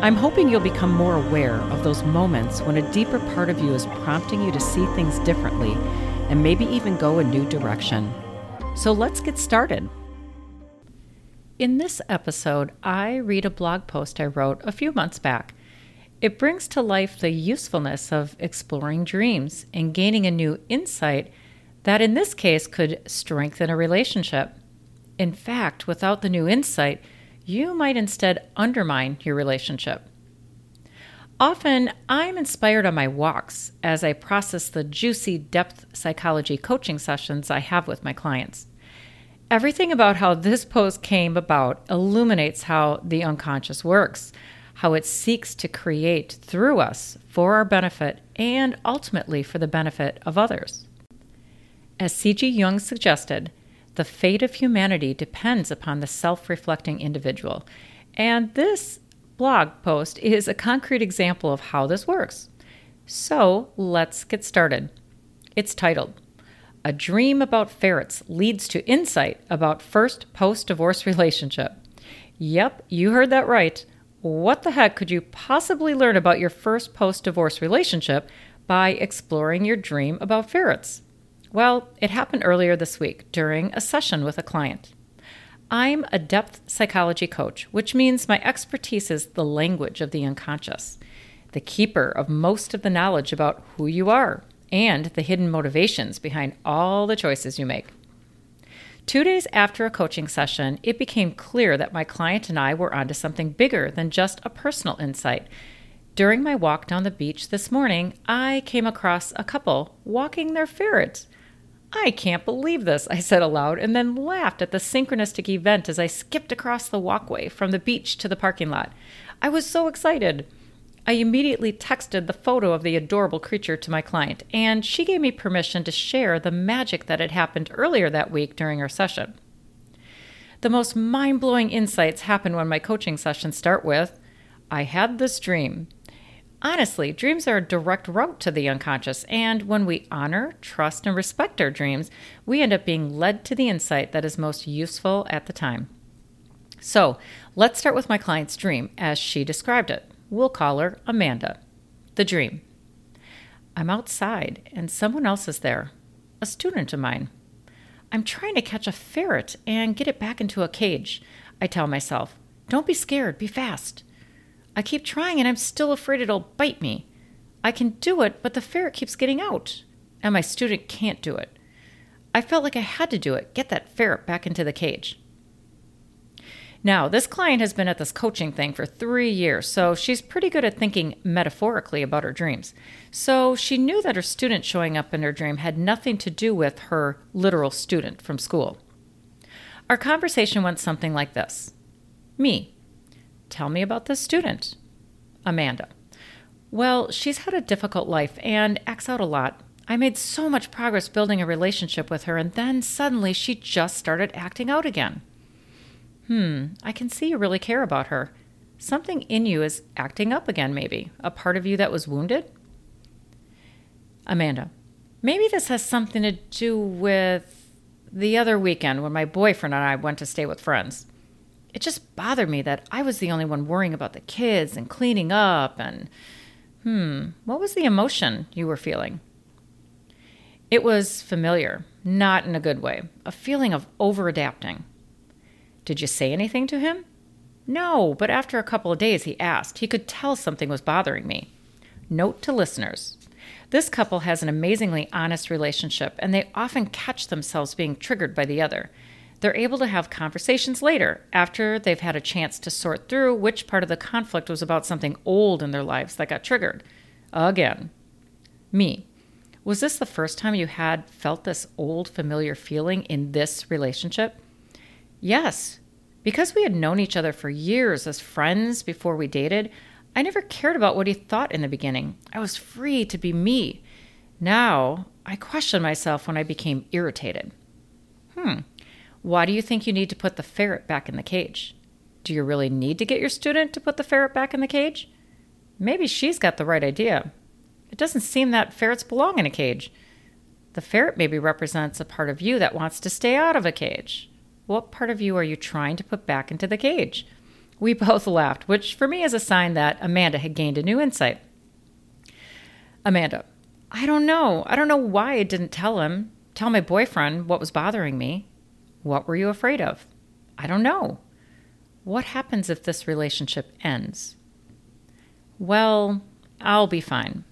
I'm hoping you'll become more aware of those moments when a deeper part of you is prompting you to see things differently and maybe even go a new direction. So let's get started. In this episode, I read a blog post I wrote a few months back. It brings to life the usefulness of exploring dreams and gaining a new insight that, in this case, could strengthen a relationship. In fact, without the new insight, you might instead undermine your relationship. Often, I'm inspired on my walks as I process the juicy depth psychology coaching sessions I have with my clients. Everything about how this post came about illuminates how the unconscious works how it seeks to create through us for our benefit and ultimately for the benefit of others. As C.G. Jung suggested, the fate of humanity depends upon the self reflecting individual. And this blog post is a concrete example of how this works. So let's get started. It's titled A Dream About Ferrets Leads to Insight About First Post Divorce Relationship. Yep, you heard that right. What the heck could you possibly learn about your first post divorce relationship by exploring your dream about ferrets? Well, it happened earlier this week during a session with a client. I'm a depth psychology coach, which means my expertise is the language of the unconscious, the keeper of most of the knowledge about who you are and the hidden motivations behind all the choices you make. Two days after a coaching session, it became clear that my client and I were onto something bigger than just a personal insight. During my walk down the beach this morning, I came across a couple walking their ferrets. I can't believe this, I said aloud, and then laughed at the synchronistic event as I skipped across the walkway from the beach to the parking lot. I was so excited. I immediately texted the photo of the adorable creature to my client, and she gave me permission to share the magic that had happened earlier that week during our session. The most mind blowing insights happen when my coaching sessions start with I had this dream. Honestly, dreams are a direct route to the unconscious, and when we honor, trust, and respect our dreams, we end up being led to the insight that is most useful at the time. So, let's start with my client's dream as she described it. We'll call her Amanda. The dream. I'm outside and someone else is there, a student of mine. I'm trying to catch a ferret and get it back into a cage. I tell myself, don't be scared, be fast. I keep trying and I'm still afraid it'll bite me. I can do it, but the ferret keeps getting out, and my student can't do it. I felt like I had to do it, get that ferret back into the cage. Now, this client has been at this coaching thing for three years, so she's pretty good at thinking metaphorically about her dreams. So she knew that her student showing up in her dream had nothing to do with her literal student from school. Our conversation went something like this Me, tell me about this student. Amanda, well, she's had a difficult life and acts out a lot. I made so much progress building a relationship with her, and then suddenly she just started acting out again. Hmm, I can see you really care about her. Something in you is acting up again, maybe. A part of you that was wounded? Amanda, maybe this has something to do with the other weekend when my boyfriend and I went to stay with friends. It just bothered me that I was the only one worrying about the kids and cleaning up and. Hmm, what was the emotion you were feeling? It was familiar, not in a good way, a feeling of over adapting. Did you say anything to him? No, but after a couple of days he asked. He could tell something was bothering me. Note to listeners this couple has an amazingly honest relationship, and they often catch themselves being triggered by the other. They're able to have conversations later after they've had a chance to sort through which part of the conflict was about something old in their lives that got triggered. Again, me. Was this the first time you had felt this old familiar feeling in this relationship? Yes, Because we had known each other for years as friends before we dated, I never cared about what he thought in the beginning. I was free to be me. Now, I question myself when I became irritated. Hmm, why do you think you need to put the ferret back in the cage? Do you really need to get your student to put the ferret back in the cage? Maybe she's got the right idea. It doesn't seem that ferrets belong in a cage. The ferret maybe represents a part of you that wants to stay out of a cage. What part of you are you trying to put back into the cage? We both laughed, which for me is a sign that Amanda had gained a new insight. Amanda, I don't know. I don't know why I didn't tell him, tell my boyfriend what was bothering me. What were you afraid of? I don't know. What happens if this relationship ends? Well, I'll be fine.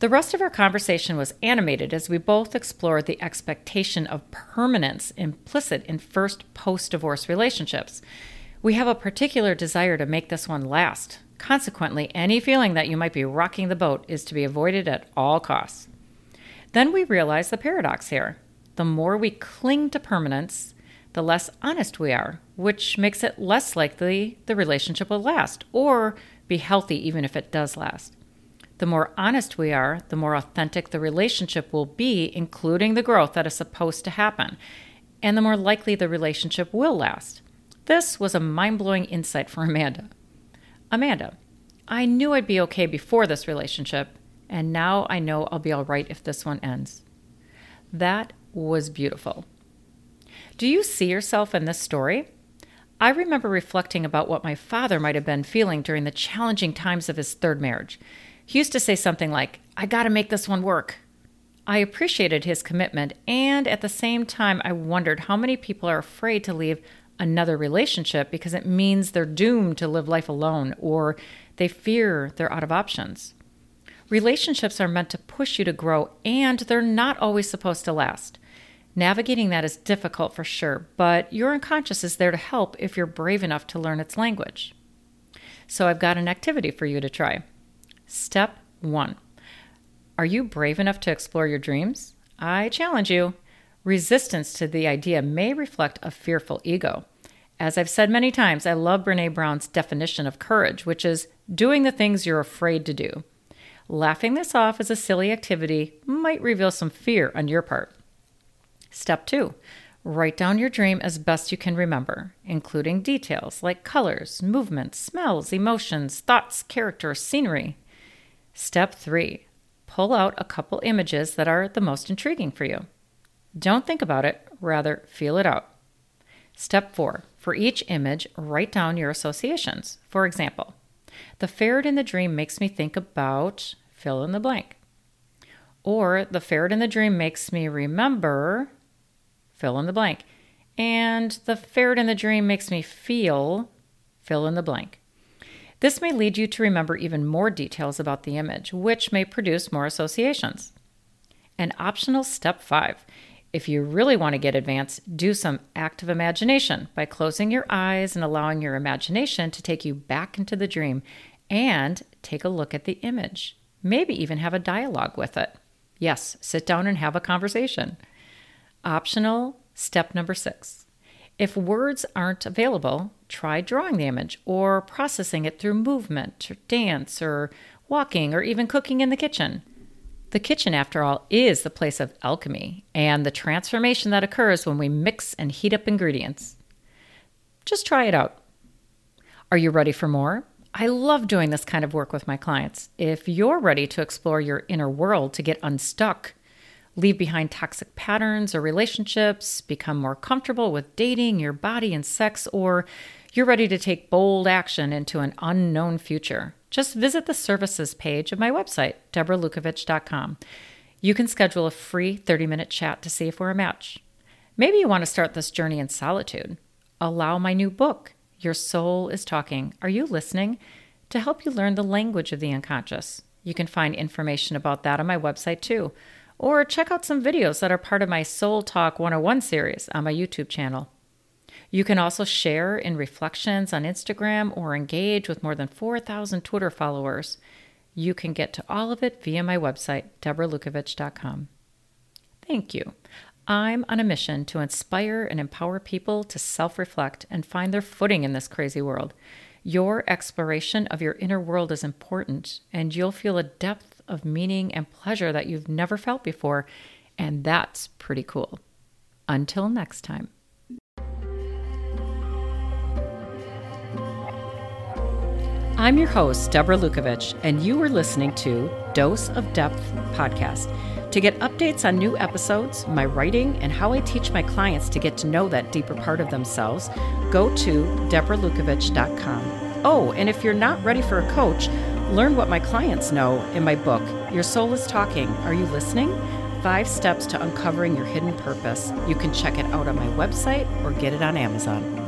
The rest of our conversation was animated as we both explored the expectation of permanence implicit in first post divorce relationships we have a particular desire to make this one last. Consequently, any feeling that you might be rocking the boat is to be avoided at all costs. Then we realize the paradox here. The more we cling to permanence, the less honest we are, which makes it less likely the relationship will last or be healthy even if it does last. The more honest we are, the more authentic the relationship will be, including the growth that is supposed to happen, and the more likely the relationship will last. This was a mind blowing insight for Amanda. Amanda, I knew I'd be okay before this relationship, and now I know I'll be all right if this one ends. That was beautiful. Do you see yourself in this story? I remember reflecting about what my father might have been feeling during the challenging times of his third marriage. He used to say something like, I gotta make this one work. I appreciated his commitment, and at the same time, I wondered how many people are afraid to leave another relationship because it means they're doomed to live life alone or they fear they're out of options. Relationships are meant to push you to grow and they're not always supposed to last. Navigating that is difficult for sure, but your unconscious is there to help if you're brave enough to learn its language. So I've got an activity for you to try. Step one Are you brave enough to explore your dreams? I challenge you. Resistance to the idea may reflect a fearful ego. As I've said many times, I love Brene Brown's definition of courage, which is doing the things you're afraid to do. Laughing this off as a silly activity might reveal some fear on your part. Step two write down your dream as best you can remember, including details like colors, movements, smells, emotions, thoughts, character, scenery. Step three pull out a couple images that are the most intriguing for you. Don't think about it, rather, feel it out. Step four for each image, write down your associations. For example, the ferret in the dream makes me think about fill in the blank. Or the ferret in the dream makes me remember fill in the blank. And the ferret in the dream makes me feel fill in the blank. This may lead you to remember even more details about the image, which may produce more associations. An optional step five if you really want to get advanced, do some active imagination by closing your eyes and allowing your imagination to take you back into the dream and take a look at the image. Maybe even have a dialogue with it. Yes, sit down and have a conversation. Optional step number six. If words aren't available, try drawing the image or processing it through movement or dance or walking or even cooking in the kitchen. The kitchen, after all, is the place of alchemy and the transformation that occurs when we mix and heat up ingredients. Just try it out. Are you ready for more? I love doing this kind of work with my clients. If you're ready to explore your inner world to get unstuck, leave behind toxic patterns or relationships, become more comfortable with dating, your body, and sex, or you're ready to take bold action into an unknown future, just visit the services page of my website, deborahlukovich.com. You can schedule a free 30 minute chat to see if we're a match. Maybe you want to start this journey in solitude. Allow my new book, Your Soul is Talking. Are you listening? To help you learn the language of the unconscious. You can find information about that on my website too. Or check out some videos that are part of my Soul Talk 101 series on my YouTube channel. You can also share in reflections on Instagram or engage with more than 4,000 Twitter followers. You can get to all of it via my website, deborahlukovich.com. Thank you. I'm on a mission to inspire and empower people to self reflect and find their footing in this crazy world. Your exploration of your inner world is important, and you'll feel a depth of meaning and pleasure that you've never felt before, and that's pretty cool. Until next time. I'm your host, Deborah Lukovich, and you are listening to Dose of Depth podcast. To get updates on new episodes, my writing, and how I teach my clients to get to know that deeper part of themselves, go to deborahlukovich.com. Oh, and if you're not ready for a coach, learn what my clients know in my book, Your Soul is Talking. Are you listening? Five Steps to Uncovering Your Hidden Purpose. You can check it out on my website or get it on Amazon.